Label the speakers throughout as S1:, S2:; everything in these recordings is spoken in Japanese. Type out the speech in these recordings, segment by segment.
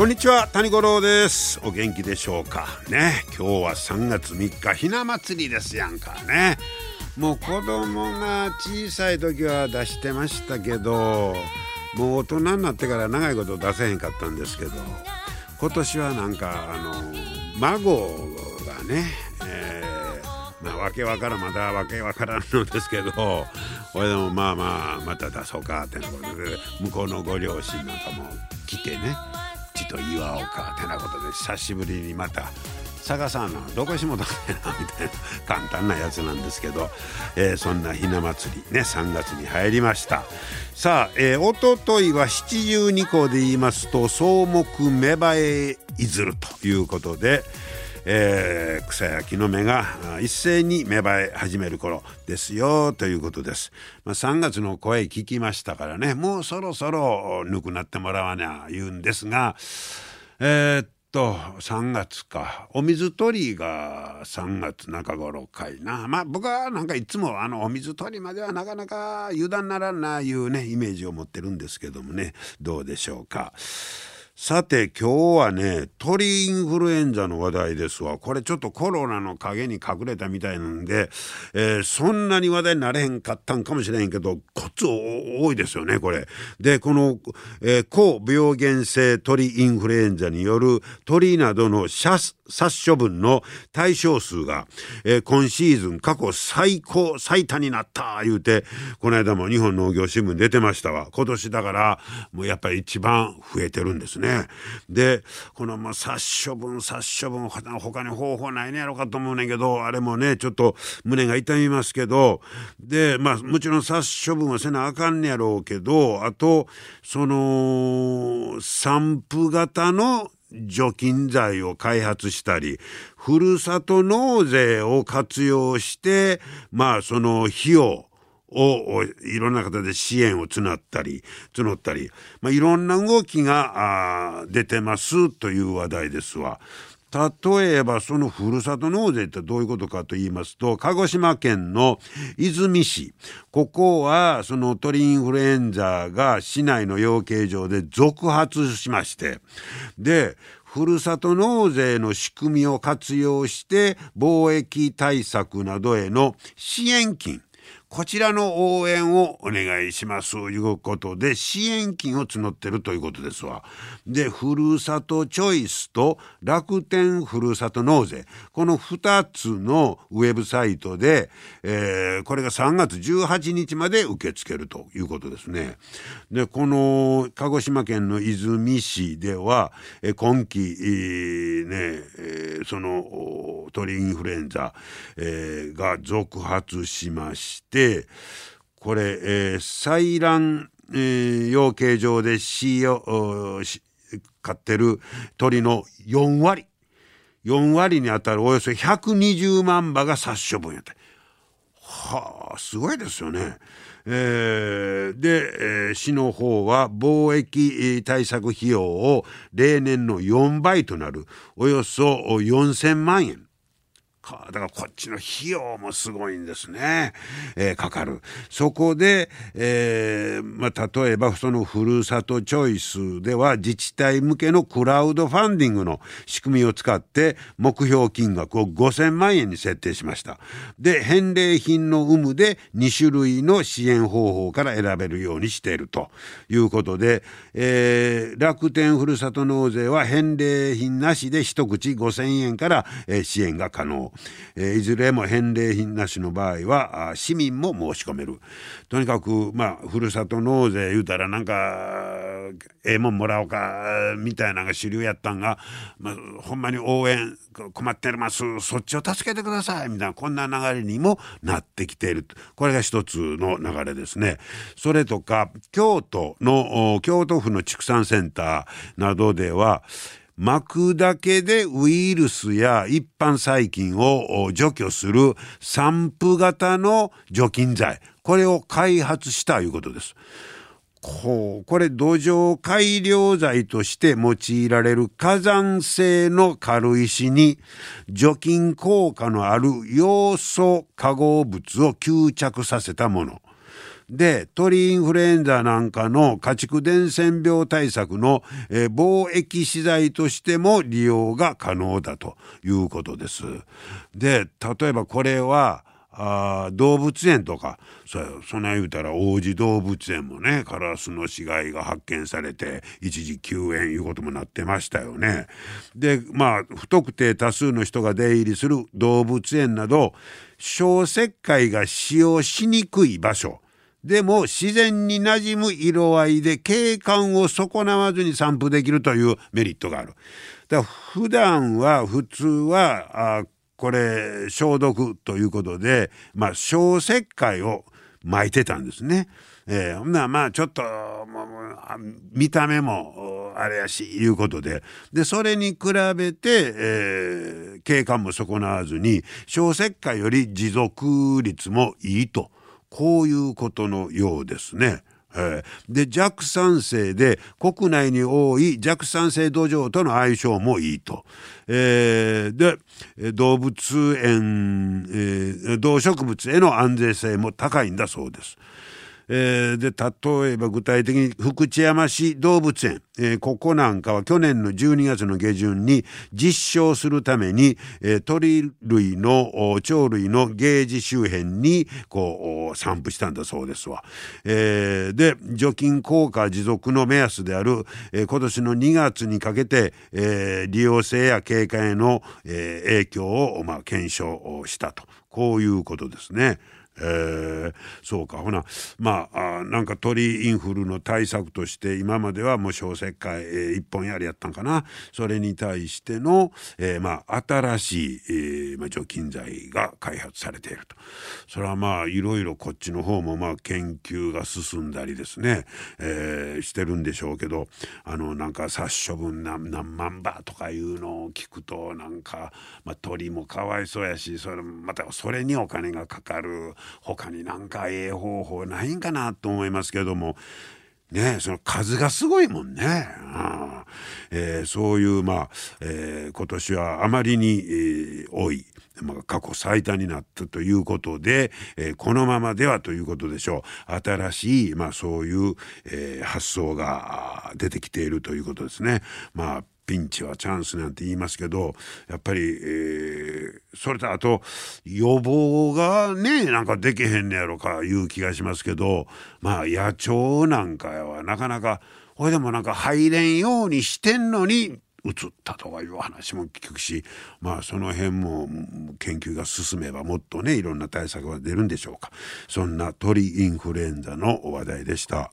S1: こんにちは谷五郎です。お元気でしょうか？ね。今日は3月3日ひな祭りですやんかね。もう子供が小さい時は出してましたけどもう大人になってから長いこと出せへんかったんですけど今年はなんかあの孫がね、えー、まあわけわからんまだわけわからんのですけどこれでもまあまあまた出そうかってことで向こうのご両親なんかも来てねちと祝おうかてなことで久しぶりにまた探さんのどこしもだめなみたいな簡単なやつなんですけど、えー、そんなひな祭りね3月に入りました。さあ、えー、おとといは七十二校で言いますと草木芽生えいずるということで、えー、草や木の芽が一斉に芽生え始める頃ですよということです。まあ、3月の声聞きましたからねもうそろそろぬくなってもらわな言うんですがえー、っと3月かお水取りが3月中頃かいなまあ僕はなんかいつもあのお水取りまではなかなか油断ならんないうねイメージを持ってるんですけどもねどうでしょうか。さて今日はね鳥インフルエンザの話題ですわこれちょっとコロナの陰に隠れたみたいなんで、えー、そんなに話題になれへんかったんかもしれへんけどコツ多いですよねこれ。でこの、えー、高病原性鳥インフルエンザによる鳥などの殺処分の対象数が、えー、今シーズン過去最高最多になった言うてこの間も日本農業新聞出てましたわ今年だからもうやっぱり一番増えてるんですね。ね。でこのまあ殺処分殺処分他に方法ないねやろうかと思うねんけどあれもねちょっと胸が痛みますけどでまあもちろん殺処分はせなあかんねやろうけどあとその散布型の除菌剤を開発したりふるさと納税を活用してまあその費用をいろんな形で支援を募ったり募ったり、まあ、いろんな動きが出てますという話題ですわ。例えばそのふるさと納税ってどういうことかと言いますと鹿児島県の出水市。ここはその鳥インフルエンザが市内の養鶏場で続発しましてでふるさと納税の仕組みを活用して貿易対策などへの支援金。こちらの応援をお願いしますということで支援金を募ってるということですわ。でふるさとチョイスと楽天ふるさと納税この2つのウェブサイトで、えー、これが3月18日まで受け付けるということですね。でこの鹿児島県の出水市では、今期、えー、ね、えー、その鳥インフルエンザ、え、が続発しましててこれ、えー、採卵、えー、養鶏場で飼を飼ってる鳥の4割4割にあたるおよそ120万羽が殺処分やった。はあすごいですよね。えー、で、えー、市の方は貿易対策費用を例年の4倍となるおよそ4,000万円だからこっちの費用もすごいんですね、えー、かかる。そこで、えーまあ、例えばそのふるさとチョイスでは自治体向けのクラウドファンディングの仕組みを使って目標金額を5000万円に設定しました。で返礼品の有無で2種類の支援方法から選べるようにしていると。いうことで、えー、楽天ふるさと納税は返礼品なしで一口5000円から、え、支援が可能。えー、いずれも返礼品なしの場合は市民も申し込める。とにかくまあふるさと納税言うたらなんかええもんもらおうかみたいなのが主流やったんが、まあ、ほんまに応援困ってます。そっちを助けてください。みたいなこんな流れにもなってきている。これが一つの流れですね。それとか京都の京都府の畜産センターなどでは巻くだけでウイルスや一般細菌を除去する散布型の除菌剤これを開発したということです。こうこれ土壌改良剤として用いられる火山性の軽石に除菌効果のある要素化合物を吸着させたもの。で鳥インフルエンザなんかの家畜伝染病対策の、えー、防疫資材としても利用が可能だということです。で例えばこれはあ動物園とかそそんな言うたら王子動物園もねカラスの死骸が発見されて一時休園いうこともなってましたよね。でまあ不特定多数の人が出入りする動物園など小石灰が使用しにくい場所でも自然に馴染む色合いで景観を損なわずに散布できるというメリットがある。だ普段は普通はあこれ消毒ということで、まあ、小石灰を巻いてたんですね。えー、ほんならまあちょっと見た目もあれやしいうことででそれに比べて、えー、景観も損なわずに小石灰より持続率もいいとこういうことのようですね。で弱酸性で国内に多い弱酸性土壌との相性もいいと。えー、で動物園、えー、動植物への安全性も高いんだそうです。えー、で例えば具体的に福知山市動物園、えー、ここなんかは去年の12月の下旬に実証するために、えー、鳥類の鳥類のゲージ周辺にこう散布したんだそうですわ。えー、で除菌効果持続の目安である、えー、今年の2月にかけて、えー、利用性や景観への、えー、影響を、まあ、検証したとこういうことですね。えー、そうか。ほなまああなんか鳥インフルの対策として今まではもう小石灰、えー、一本やりやったんかな。それに対しての、えー、まあ新しい、えーまあ、除菌剤が開発されていると。それはまあいろいろこっちの方もまあ研究が進んだりですね、えー、してるんでしょうけどあのなんか殺処分何何万羽とかいうのを聞くとなんか、まあ、鳥もかわいそうやしそれまたそれにお金がかかる。他になんかええ方法ないんかなと思いますけどもねその数がすごいもんね。あえー、そういう、まあえー、今年はあまりに、えー、多い。まあ、過去最多になったということで、えー、このままではということでしょう新しい、まあ、そういう、えー、発想が出てきているということですね。まあピンチはチャンスなんて言いますけどやっぱり、えー、それとあと予防がねなんかできへんねやろかいう気がしますけどまあ野鳥なんかはなかなかこれでもなんか入れんようにしてんのに移ったとかいう話も聞くしまあその辺も研究が進めばもっとねいろんな対策が出るんでしょうかそんな鳥インフルエンザの話題でした。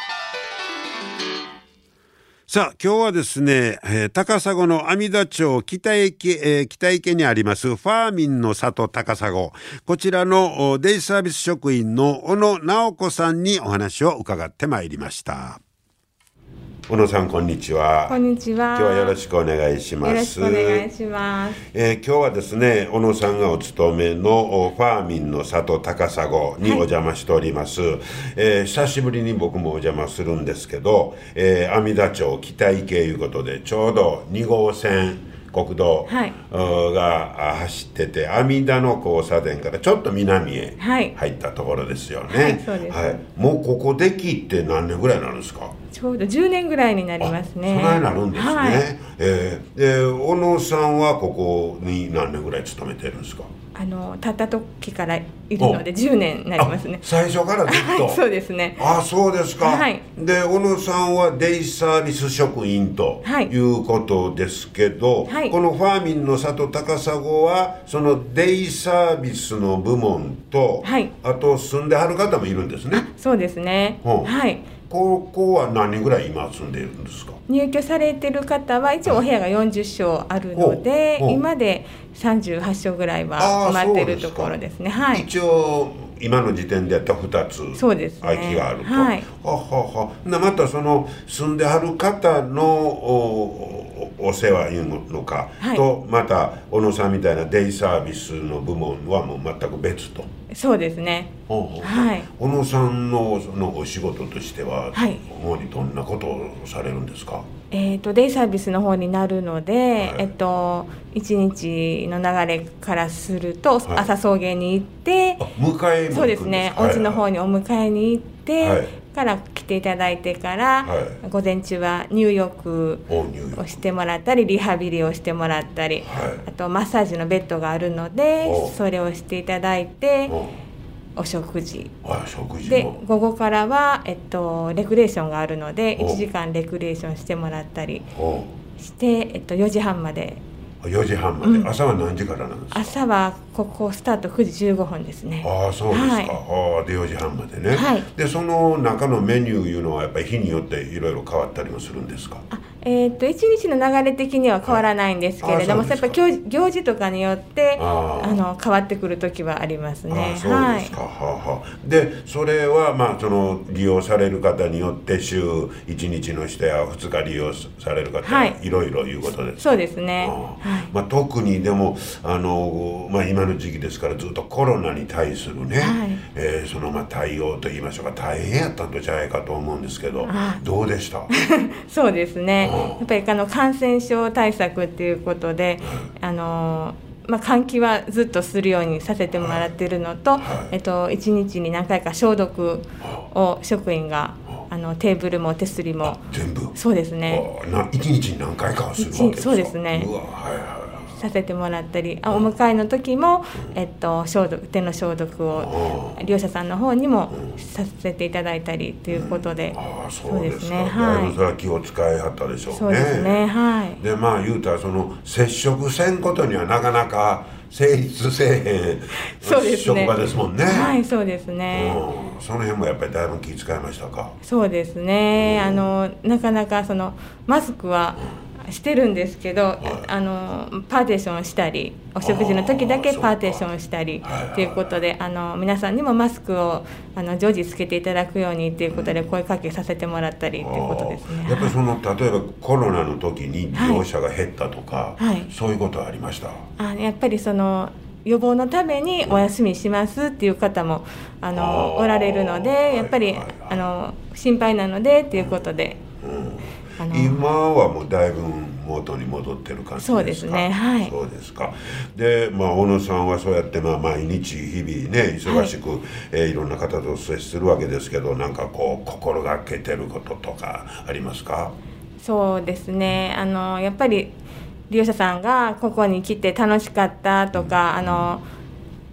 S1: さあ今日はですね、えー、高砂の阿弥陀町北駅、えー、北池にありますファーミンの里高砂こちらのデイサービス職員の小野直子さんにお話を伺ってまいりました。小野さんこんにちは。
S2: こんにちは。
S1: 今日はよろしくお願いします。よろし
S2: くお願いします、
S1: えー、今日はですね小野さんがお勤めのファーミンの里高砂にお邪魔しております、はい、えー、久しぶりに僕もお邪魔するんですけど、えー、阿弥陀町北池いうことでちょうど2号線国道が走ってて、阿弥陀の交差点からちょっと南へ入ったところですよね。
S2: はい、はい、
S1: もうここできって何年ぐらいなんですか？
S2: ちょうど10年ぐらいになりますね。
S1: そないなるんですね、
S2: はい、
S1: えーで小野さんはここに何年ぐらい勤めてるんですか？
S2: あのたった時からいるので10年になりますね。
S1: あ最初からずっと、
S2: はいそうですね。
S1: あそうですか、
S2: はい。
S1: で小野さんはデイサービス職員と
S2: はい。
S1: いうことですけど、
S2: はい。
S1: このファーミンの里高砂はそのデイサービスの部門と、
S2: はい。
S1: あと住んではる方もいるんですね。
S2: そうですね。
S1: ほう。
S2: はい
S1: ここは何人ぐらい今住んでいるんですか？
S2: 入居されてる方は一応お部屋が40床あるので
S1: ほうほう。
S2: 今で38床ぐらいは埋まってるところですね。はい。
S1: 一応今の時点でやった2つ
S2: そうですね。
S1: 空きがあると、
S2: はい。
S1: ははは。なまたその住んではる方のおおお世話いうのか、
S2: はい。
S1: とまた小野さんみたいなデイサービスの部門はもう全く別と。
S2: そうですね。はい。
S1: 小野さんのそのお仕事としては、
S2: はい。
S1: 主にどんなことをされるんですか？
S2: えー、とデイサービスの方になるので、
S1: い。
S2: えっと、1日の流れからすると、
S1: はい。
S2: 朝送迎に行って
S1: あ迎え
S2: そうですね、お家の方
S1: に
S2: にお迎えに行って、
S1: はい
S2: から来ていただいてから、
S1: はい。
S2: 午前中は
S1: 入浴
S2: をしてもらったりリハビリをしてもらったり、
S1: はい。
S2: あとマッサージのベッドがあるので
S1: お。
S2: それをしていただいて
S1: お。
S2: お食事。
S1: あ食事
S2: で
S1: も
S2: 午後からは、えっと、レクレーションがあるので
S1: お。
S2: 1時間レクレーションしてもらったり
S1: お。
S2: して、えっと、4時半まで
S1: 4時半まで、
S2: うん。
S1: 朝は何時からなんですか？
S2: 朝はここスタート9時15分ですね。
S1: ああそうですか、
S2: はい。
S1: ああで4時半までね、
S2: はい。
S1: でその中のメニューいうのはやっぱり日によっていろいろ変わったりもするんですか？
S2: あえー、と1日の流れ的には変わらないんですけれども、やっ
S1: はい。あそうですか。
S2: ぱ行事行事とかによって
S1: あ
S2: の変わってくる時はありますね。
S1: そうですか、はあはあ、でそれはまあその利用される方によって週1日の人や2日利用される方、
S2: はい。
S1: いろいろいうことです
S2: そうですね。はい。
S1: まあ、特にでもあの、まあ、今の時期ですからずっとコロナに対するね、
S2: はい。
S1: えーそのまあ対応といいましょうか大変やったんとじゃないかと思うんですけど
S2: あ
S1: どうでした？
S2: そうですね。やっぱりあの感染症対策っていうことで、あのまあ換気はずっとするようにさせてもらってるのと、
S1: はい。
S2: えっと一日に何回か消毒を職員があのテーブルも手すりも
S1: 全部？
S2: そうですね。
S1: 一日に何回かはするわけですか？
S2: 一そうですね。
S1: うわはいはいはい
S2: させてもらったりあお迎えの時も、えっと、消毒手の消毒を利用者さんの方にもさせていただいたりということで、
S1: ああそうですか。
S2: ね
S1: だいぶそれ
S2: は
S1: は気を使いはったでしょうね。
S2: いそうですね。はい。
S1: でまあ言うたらその接触せんことにはなかなか成立せえへん
S2: そうですね。
S1: 職場ですもんね。
S2: はいそうですね、
S1: うん、その辺もやっぱりだいぶ気遣いましたか？
S2: そうですね、あのなかなかそのマスクはしてるんですけど、あのパーテーションしたりお食事の時だけパーテーションしたり
S1: はいはい
S2: とい。うことであの皆さんにもマスクをあの常時つけていただくようにということで声かけさせてもらったりということですね。
S1: やっぱりその例えばコロナの時に利用者が減ったとか、
S2: はい。
S1: そういうことはありました？
S2: あやっぱりその予防のためにお休みしますっていう方もあのおられるのでやっぱり
S1: はいはいはい。
S2: あの心配なのでっていうことで、あの
S1: 今はもうだいぶ元に戻ってる感じですか？
S2: そうですね。はい。
S1: そうですか。でまあ小野さんはそうやってまあ毎日日々ね忙しく、い。えーいろんな方と接するわけですけどなんかこう心がけてることとかありますか？
S2: そうですね。あのやっぱり利用者さんがここに来て楽しかったとか、あの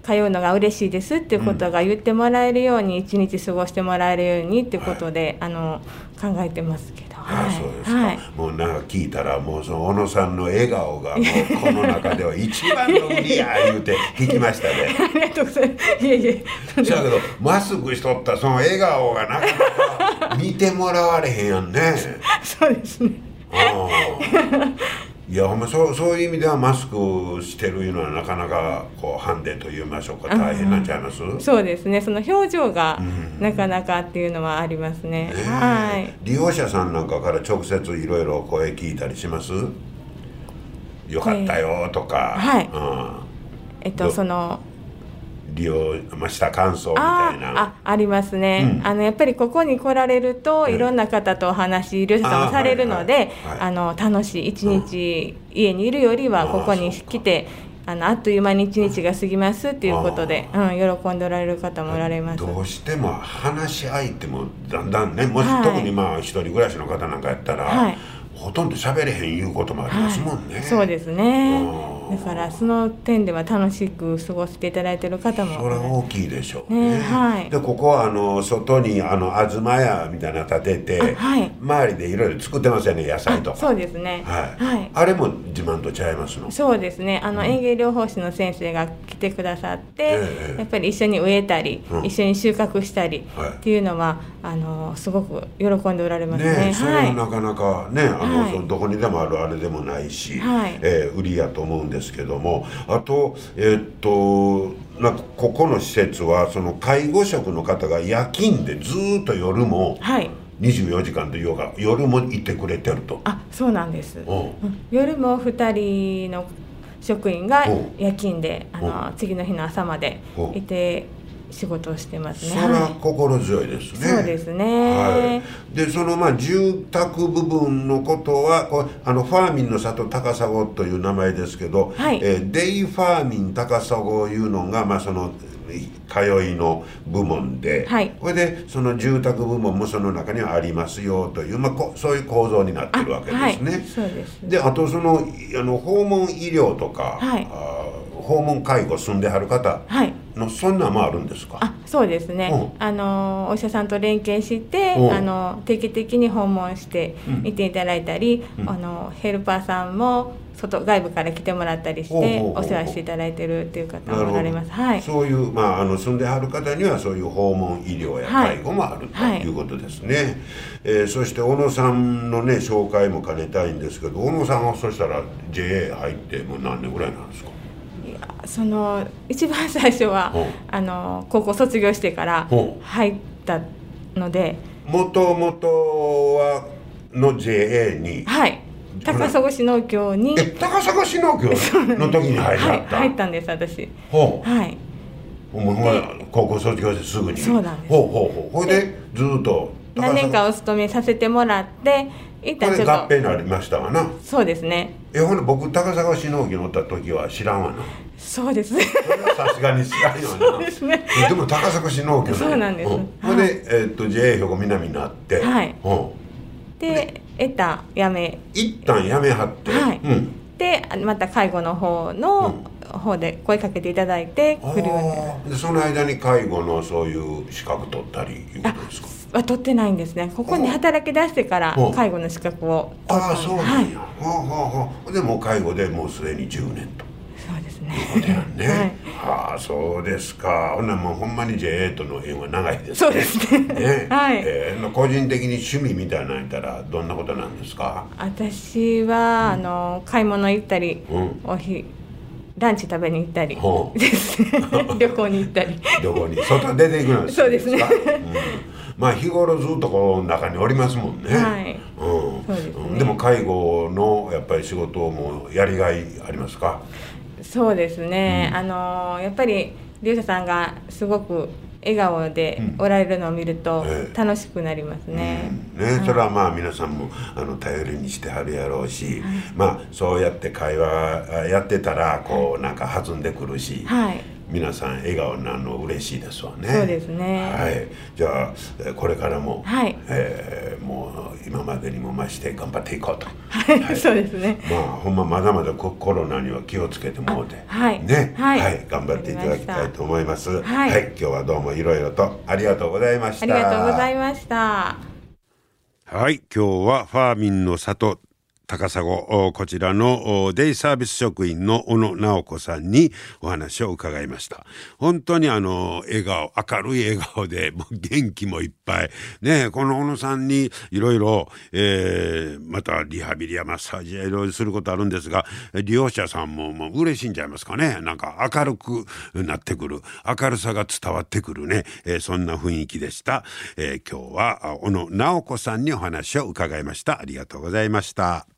S2: 通うのが嬉しいですっていうことが言ってもらえるように一日過ごしてもらえるようにっていうことで、あの考えてますけど、
S1: ああそうですか、
S2: はい、
S1: もうなんか聞いたらもうその小野さんの笑顔が もうこの中では一番の売りや言うて聞きましたね。
S2: ありがとうございます。いえいえ。
S1: だけどマスクしとったその笑顔がなかなか見てもらわれへんやんね。
S2: そうですね。
S1: ああいやほんまそうそういう意味ではマスクしてるいうのはなかなかこうハンデと言いましょうか。大変なんちゃいます？
S2: そうですね。その表情が
S1: うん。
S2: なかなかっていうのはありますね、
S1: ねえ。
S2: はい。
S1: 利用者さんなんかから直接いろいろ声聞いたりします？よかったよとか、
S2: はい。
S1: うん。
S2: えっ
S1: ど
S2: とその
S1: 利用ました感想みた
S2: あ
S1: いな
S2: あありますね、
S1: うん。
S2: あのやっぱりここに来られると、
S1: うん。
S2: いろんな方とお話利用者さんもされるので
S1: あはいはいはい。
S2: あの楽しい一日家にいるよりは
S1: あ
S2: ここに来てあのあっという間に一日が過ぎますっていうことで、うん、喜んでおられる方もおられます。
S1: どうしても話し相手もだんだんねもし、
S2: はい。
S1: 特にまあ一人暮らしの方なんかやったら、
S2: はい。
S1: ほとんど喋れへんいうこともありますもんね、
S2: はいそうですね。
S1: うん
S2: だからその点では楽しく過ごしていただいている方も
S1: それは大きいでしょうね。
S2: ねはい。
S1: でここはあの外にあの東屋みたいなの建てて、
S2: あはい。
S1: 周りでいろいろ作ってますよね野菜とか。
S2: あそうですね。
S1: はい、
S2: はい。
S1: あれも自慢とちゃいますの？
S2: そうですね。あの園芸療法士の先生が来てくださって、
S1: ええ
S2: やっぱり一緒に植えたり、
S1: うん。
S2: 一緒に収穫したり
S1: はい。
S2: っていうのはあのすごく喜んでおられますね。
S1: ねそれ
S2: は
S1: はいなかなかね、あの
S2: はい。
S1: そうどこにでもあるあれでもないし、
S2: はい。
S1: えー売りやと思うんですけどもあとえーっとなんかここの施設はその介護職の方が夜勤でずーっと夜も
S2: はい。
S1: 24時間というか夜もいてくれてると。
S2: あそうなんです、
S1: うん。
S2: うん。夜も2人の職員が
S1: う。ん
S2: 夜勤であ
S1: う。
S2: の次の日の朝まで
S1: う。ん
S2: いて仕事をしてますね。
S1: それは
S2: はい
S1: 心強いですね。
S2: そうですね
S1: はい、でそのまあ住宅部分のことはこうあのファーミンの里高砂という名前ですけど、
S2: はい
S1: えーデイファーミン高砂いうのがまあその通いの部門で、
S2: はい
S1: これでその住宅部門もその中にはありますよという、まあ、こそういう構造になってるわけですね。
S2: はい、そうです。
S1: であとそのあの訪問医療とか、
S2: はい
S1: あー訪問介護住んではる方
S2: はい。
S1: のそんなんもあるんですか？
S2: あそうですね、
S1: う
S2: あのお医者さんと連携して、
S1: うん。
S2: あの定期的に訪問していていただいたり、
S1: うん。
S2: あのヘルパーさんも外外部から来てもらったりしてお世話していただいてるっていう方もおられます。はい。
S1: そういう、まあ、あの住んではる方にはそういう訪問医療や
S2: はい。
S1: 介護もあると
S2: はい。
S1: いうことですね、えーそして小野さんのね紹介も兼ねたいんですけど小野さんはそしたら JA 入ってもう何年ぐらいなんですか？
S2: その一番最初はあの高校卒業してから入ったので
S1: もともとはの JA に？
S2: はい。高砂市農協に
S1: え高砂市農協の時に入り
S2: はい
S1: はった、
S2: 入ったんです私。はい。
S1: 高校卒業してすぐに。
S2: そうなんです。
S1: ほうほうほう。ほいでずっと
S2: 何年か
S1: 高
S2: お勤めさせてもらって一
S1: 砂これ
S2: 旦ちょっと。
S1: 合併になりましたわな。
S2: そうですね。
S1: えほんで僕高砂市農協におった時は知らんわな。
S2: そうです。ね
S1: さすがに知らんよな。
S2: そうですね。
S1: でも高砂市農協
S2: そうなんです。
S1: ほんで、えーっと JA 兵庫南になって。
S2: はい。
S1: うん。
S2: で得たやめ。
S1: 一旦やめはって、
S2: はい。
S1: うん。
S2: でまた介護の方の方で声かけていただいて来るように
S1: でその間に介護のそういう資格取ったりいうことですか？
S2: は取ってないんですね。ここに働き出してから
S1: う。ん
S2: 介護の資格を取った
S1: ああそうなんや、ほうほうほう。でもう介護でもうすでに10年と。
S2: そうですね。
S1: ね、
S2: はい。
S1: ああそうですか。ほんならもうほんまに JA との縁は長いですね。
S2: そうですね。
S1: ね。
S2: はい。
S1: えー個人的に趣味みたいなの言ったらどんなことなんですか？
S2: 私はあの買い物行ったり
S1: うん。
S2: おひランチ食べに行ったり 旅行に行ったり。
S1: どこに。外出ていくの
S2: そうですね。
S1: かうん、まあ日頃ずっとこの中におりますもんね、
S2: はい
S1: うん。
S2: ね。
S1: ん。でも介護のやっぱり仕事もやりがいありますか？
S2: そうですね、あのやっぱり利用者さんがすごく笑顔で
S1: うん。
S2: おられるのを見ると
S1: ええ。
S2: 楽しくなりますね。
S1: うん。ね、それはまあ皆さんもあの頼りにしてはるやろうし、まあそうやって会話あやってたらこうなんか弾んでくるし、
S2: はい、
S1: 皆さん笑顔になるの嬉しいですわね。
S2: そうですね
S1: はい、じゃあえーこれからも、
S2: はい
S1: えーもう今までにも増して頑張っていこうと。
S2: はい、そうですね。
S1: まあほんままだまだココロナには気をつけてもうて、
S2: あはい
S1: ね、
S2: はい
S1: 頑張っていただきたいと思います。
S2: はい
S1: 今日はどうもいろいろとありがとうございました。
S2: ありがとうございました。
S1: はい、今日はファーミンの里高砂こちらのデイサービス職員の小野直子さんにお話を伺いました。本当にあの笑顔明るい笑顔でもう元気もいっぱい。ねこの小野さんにいろいろえーまたリハビリやマッサージやいろいろすることあるんですが利用者さんももう嬉しいんじゃいますかね。なんか明るくなってくる。明るさが伝わってくるね、えーそんな雰囲気でした、えー今日は小野直子さんにお話を伺いました。ありがとうございました。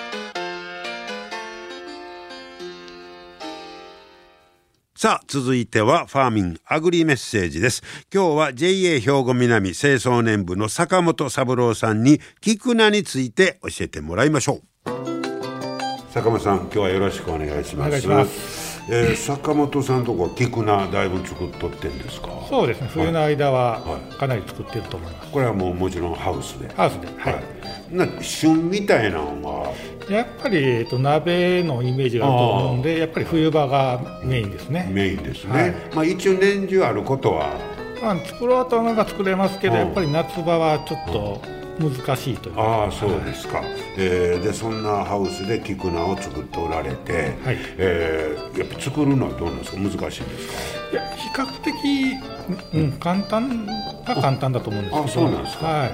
S1: さあ続いてはファーミンアグリメッセージです。今日は JA 兵庫南清掃年部の坂本三郎さんに菊菜について教えてもらいましょう。坂本さん今日はよろしくお願いします。
S3: お願いします。
S1: えー、坂本さんとこ菊菜だいぶ作っとってんですか？
S3: そうですね。冬の間はかなり作ってると思います、
S1: これはもうもちろんハウスで？
S3: ハウスではい、
S1: な旬みたいなのは？
S3: やっぱり、えっと、鍋のイメージがあると思うんでやっぱり冬場がメインですね。
S1: メインですね、はい、まあ一応年中あることは？
S3: まあ、作ろうとなんか作れますけど、やっぱり夏場はちょっと難しいという。
S1: ああそうですか、はい、えー、でそんなハウスで菊菜を作っておられて、はい。えー、やっぱ作るのはどうなんですか？難しいんですか？
S3: いや比較的、うん、簡単は簡単だと思うんですけど。
S1: あそうなんですか、はい、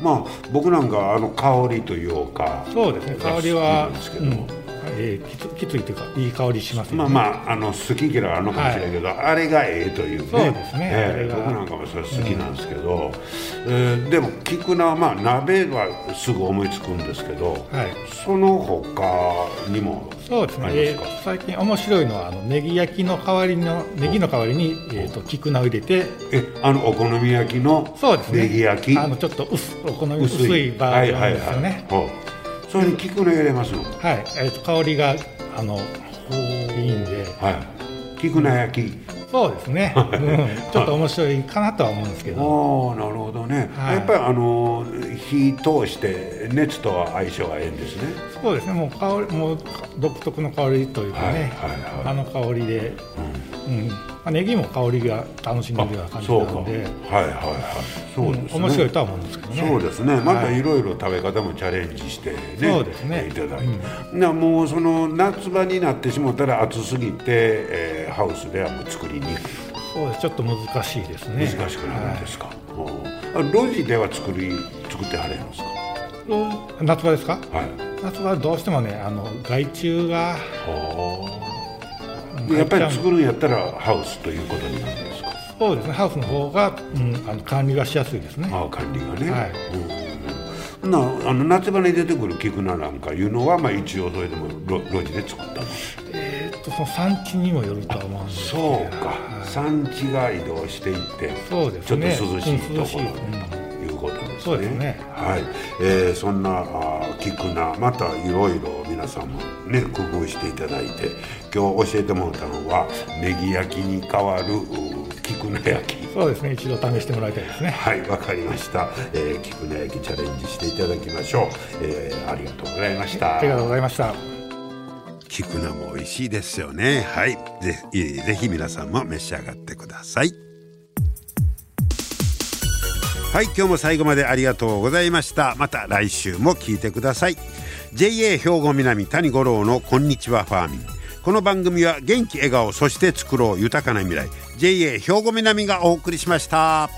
S1: まあ僕なんかあの香りというか
S3: そうですね。香りはですけど、うんえー、きつきついというかいい香りします、ね、
S1: まあまああの好き嫌いあるのかもしれないけど、はい、あれがええというね。
S3: そうですね、
S1: えー、僕なんかもそれ好きなんですけど、うん、えー、でも菊菜はまあ鍋はすぐ思いつくんですけど、はい、その他にも
S3: そうですね、えー、最近面白いのはあのネギ焼きの代わりのネギの代わりに、えーと、菊菜を入れて。
S1: えあのお好み焼きの
S3: そうですね。
S1: ネギ焼き？
S3: あのちょっと薄お好み薄い。バージョンですよね、はいはいはい
S1: それに菊の入れますの？
S3: はい、えーと、香りがあのいいんで、
S1: はい、菊菜焼き
S3: そうですね、うん、ちょっと面白いかなとは思うんですけど。
S1: ああなるほどね、はい、やっぱりあの火通して熱とは相性がええんですね。
S3: そうですね。もう香りもう独特の香りというかね、はいはいはい、あの香りで、うん、うん。まあ、ネギも香りが楽しめるような感じなので、はいはいはい、そうですね、面白いとは思うんですけどね。
S1: そうですね。またいろいろ食べ方もチャレンジしてね、
S3: そうですね。
S1: いただいて、うん、なもうその夏場になってしまったら暑すぎて、えー、ハウスではもう作りにくい。
S3: そうです。ちょっと難しいですね。
S1: 難しくなるんですか？はい、路地では作り作ってはれるんですか？
S3: 夏場ですか？
S1: はい。
S3: 夏場はどうしてもね、あの害虫が。
S1: はあ。やっぱり作るんやったらハウスということになるんですか？
S3: そうですねハウスの方が、うん、あの管理がしやすいですね
S1: あ管理がね、はいうん、なあの夏場に出てくる菊菜なんかいうのは、まあ、一応それでも路地で作ったの
S3: えー、っとその産地にもよるとは思うんです
S1: そうか、はい、産地が移動していって
S3: そうですね。
S1: ちょっと涼しいところ、うん
S3: そうですね。
S1: はい、えー、そんなあ菊菜またいろいろ皆さんもね工夫していただいて今日教えてもらったのはネギ焼きに代わる菊菜焼き。
S3: そうですね。一度試してもらいたいですね。
S1: はいわかりました、えー、菊菜焼きチャレンジしていただきましょう、えー、ありがとうございました。
S3: ありがとうございました
S1: 菊菜も美味しいですよね。はい。ぜぜひ皆さんも召し上がってください。はい。今日も最後までありがとうございました。また来週も聞いてください。JA 兵庫南谷五郎のこんにちはファーミン。この番組は元気笑顔そして作ろう豊かな未来。JA 兵庫南がお送りしました。